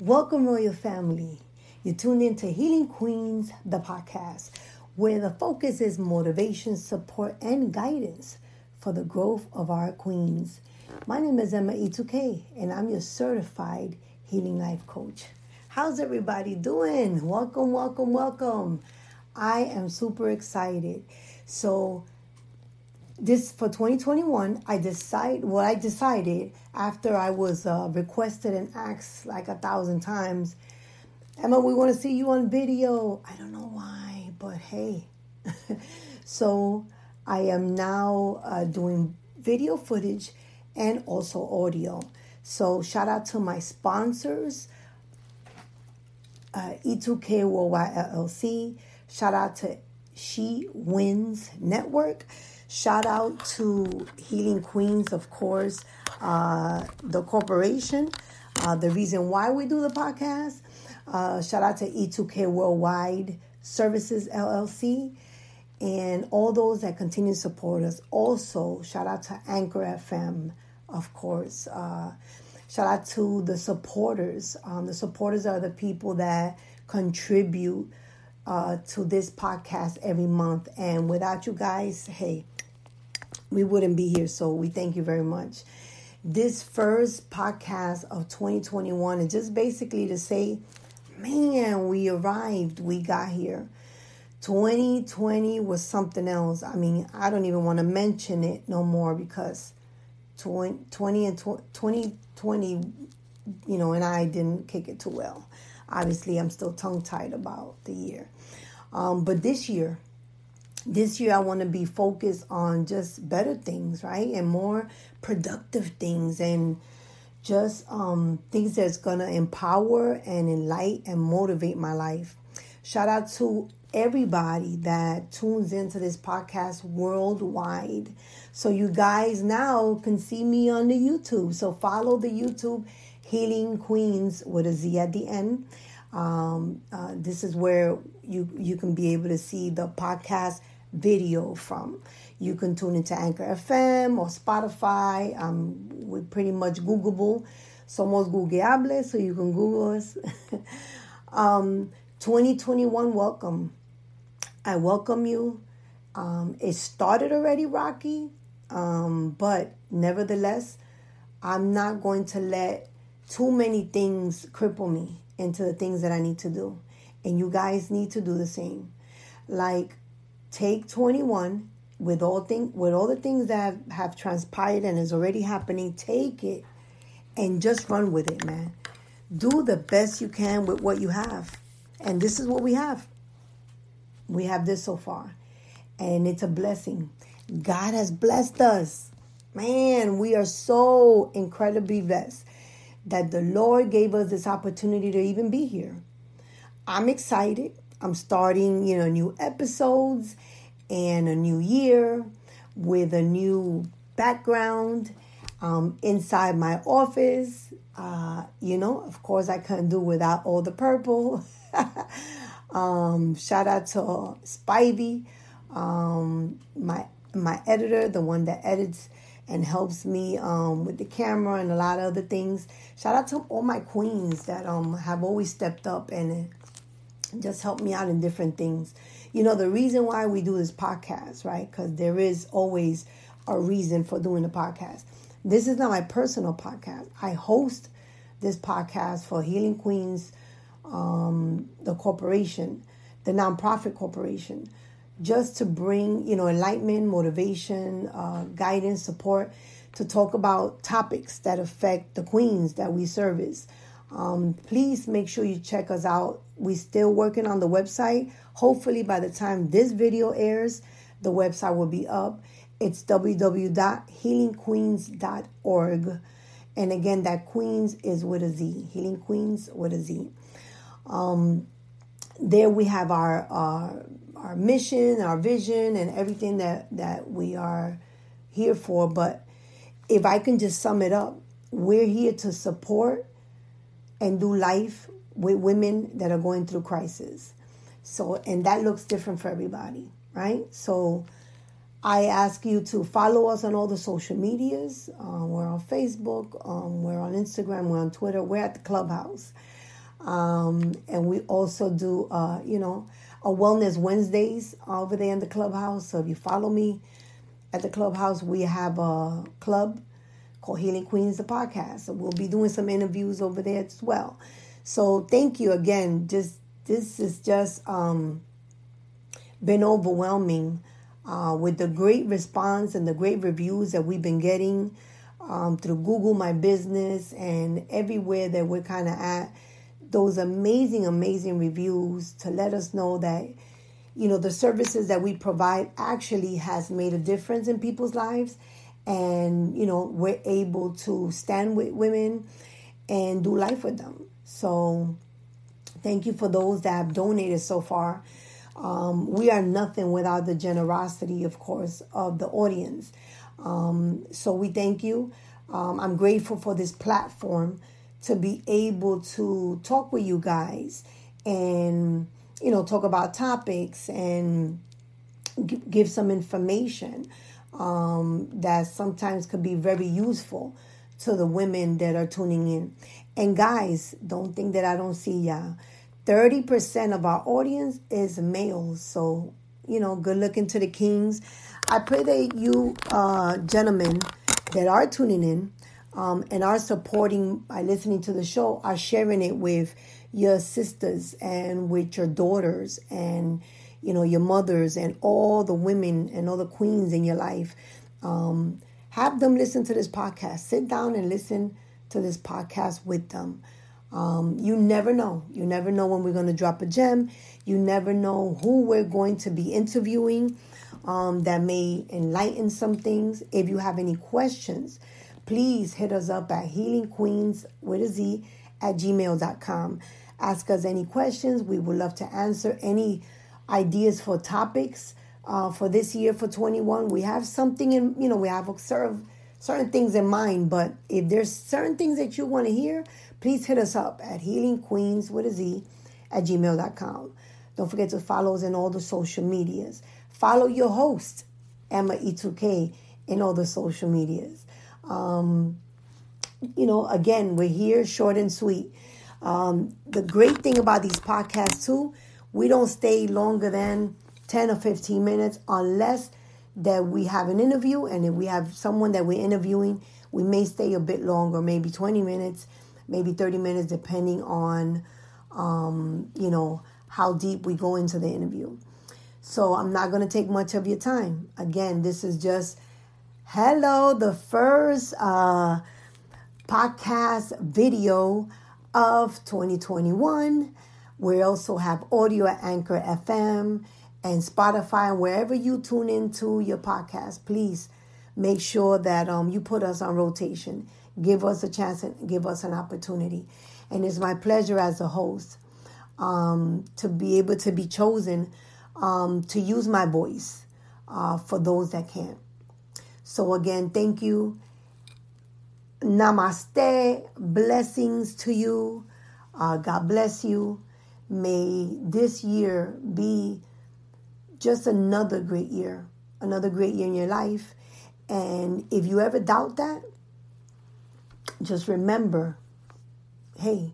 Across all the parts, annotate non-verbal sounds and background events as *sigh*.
Welcome, Royal Family. You tuned in to Healing Queens, the podcast, where the focus is motivation, support, and guidance for the growth of our queens. My name is Emma E2K, and I'm your certified healing life coach. How's everybody doing? Welcome, welcome, welcome. I am super excited. So, this for 2021 i decide what i decided after i was uh, requested and asked like a thousand times emma we want to see you on video. I don't know why but hey. *laughs* So i am now uh, doing video footage and also audio. So shout out to my sponsors uh, e2k worldwide llc shout out to she wins network Shout out to Healing Queens, of course, uh, the corporation, uh, the reason why we do the podcast. Uh, shout out to E2K Worldwide Services LLC and all those that continue to support us. Also, shout out to Anchor FM, of course. Uh, shout out to the supporters. Um, the supporters are the people that contribute uh, to this podcast every month. And without you guys, hey, we wouldn't be here. So we thank you very much. This first podcast of 2021 is just basically to say, man, we arrived, we got here. 2020 was something else. I mean, I don't even want to mention it no more because 20, 20 and 2020, you know, and I didn't kick it too well. Obviously, I'm still tongue tied about the year. Um, but this year, this year I want to be focused on just better things, right? And more productive things and just um, things that's going to empower and enlighten and motivate my life. Shout out to everybody that tunes into this podcast worldwide. So you guys now can see me on the YouTube. So follow the YouTube Healing Queens with a Z at the end. Um, uh, this is where you you can be able to see the podcast video from. You can tune into Anchor FM or Spotify. Um, we're pretty much Googleable. Somos Googleable, so you can Google us. *laughs* um, 2021, welcome. I welcome you. Um, it started already rocky, um, but nevertheless, I'm not going to let too many things cripple me into the things that I need to do. And you guys need to do the same. Like, take 21 with all thing with all the things that have, have transpired and is already happening take it and just run with it man do the best you can with what you have and this is what we have we have this so far. And it's a blessing. God has blessed us. Man we are so incredibly blessed that the lord gave us this opportunity to even be here. I'm excited. I'm starting, you know, new episodes and a new year with a new background um, inside my office. Uh, you know, of course, I couldn't do without all the purple. *laughs* um, shout out to Spivey, um, my my editor, the one that edits and helps me um, with the camera and a lot of other things. Shout out to all my queens that um, have always stepped up and just helped me out in different things. You know, the reason why we do this podcast, right? Because there is always a reason for doing the podcast. This is not my personal podcast. I host this podcast for Healing Queens, um, the corporation, the nonprofit corporation, just to bring, you know, enlightenment, motivation, uh, guidance, support to talk about topics that affect the queens that we service. Um, please make sure you check us out. We're still working on the website. Hopefully, by the time this video airs, the website will be up. It's www.healingqueens.org. And again, that Queens is with a Z. Healing Queens with a Z. Um, there we have our, our our mission, our vision, and everything that that we are here for. But if I can just sum it up, we're here to support and do life with women that are going through crisis. So, and that looks different for everybody, right? So, I ask you to follow us on all the social medias. Um, we're on Facebook, um, we're on Instagram, we're on Twitter, we're at the clubhouse. Um, and we also do, uh, you know, a Wellness Wednesdays over there in the clubhouse. So if you follow me at the clubhouse, we have a club called Healing Queens, the podcast. So we'll be doing some interviews over there as well. So thank you again. Just this is just um, been overwhelming uh, with the great response and the great reviews that we've been getting um, through Google My Business and everywhere that we're kind of at. Those amazing, amazing reviews to let us know that you know the services that we provide actually has made a difference in people's lives and you know we're able to stand with women and do life with them. So thank you for those that have donated so far. Um, we are nothing without the generosity of course of the audience. Um, so we thank you. Um, i'm grateful for this platform to be able to talk with you guys and you know talk about topics and g- give some information um, that sometimes could be very useful to the women that are tuning in. And guys, don't think that I don't see y'all. 30% of our audience is males. So, you know, good looking to the kings. I pray that you, uh, gentlemen that are tuning in um, and are supporting by listening to the show, are sharing it with your sisters and with your daughters and you know, your mothers and all the women and all the queens in your life. Um, have them listen to this podcast. Sit down and listen to this podcast with them. Um, you never know. You never know when we're going to drop a gem. You never know who we're going to be interviewing um, that may enlighten some things. If you have any questions, please hit us up at healingqueens with a Z at gmail.com. Ask us any questions. We would love to answer any ideas for topics uh, for this year for 21. We have something in, you know, we have certain, certain things in mind, but if there's certain things that you want to hear, please hit us up at healingqueens with a Z at gmail.com. Don't forget to follow us in all the social medias. Follow your host, Emma E2K, in all the social medias. Um, you know, again, we're here short and sweet. Um, the great thing about these podcasts, too, we don't stay longer than 10 or 15 minutes unless that we have an interview and if we have someone that we're interviewing we may stay a bit longer maybe 20 minutes maybe 30 minutes depending on um, you know how deep we go into the interview so i'm not going to take much of your time again this is just hello the first uh, podcast video of 2021 we also have audio at Anchor FM and Spotify, and wherever you tune into your podcast, please make sure that um, you put us on rotation. Give us a chance and give us an opportunity. And it's my pleasure as a host um, to be able to be chosen um, to use my voice uh, for those that can't. So, again, thank you. Namaste. Blessings to you. Uh, God bless you. May this year be just another great year, another great year in your life. And if you ever doubt that, just remember hey,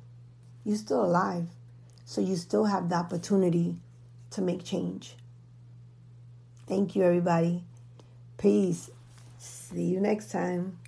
you're still alive. So you still have the opportunity to make change. Thank you, everybody. Peace. See you next time.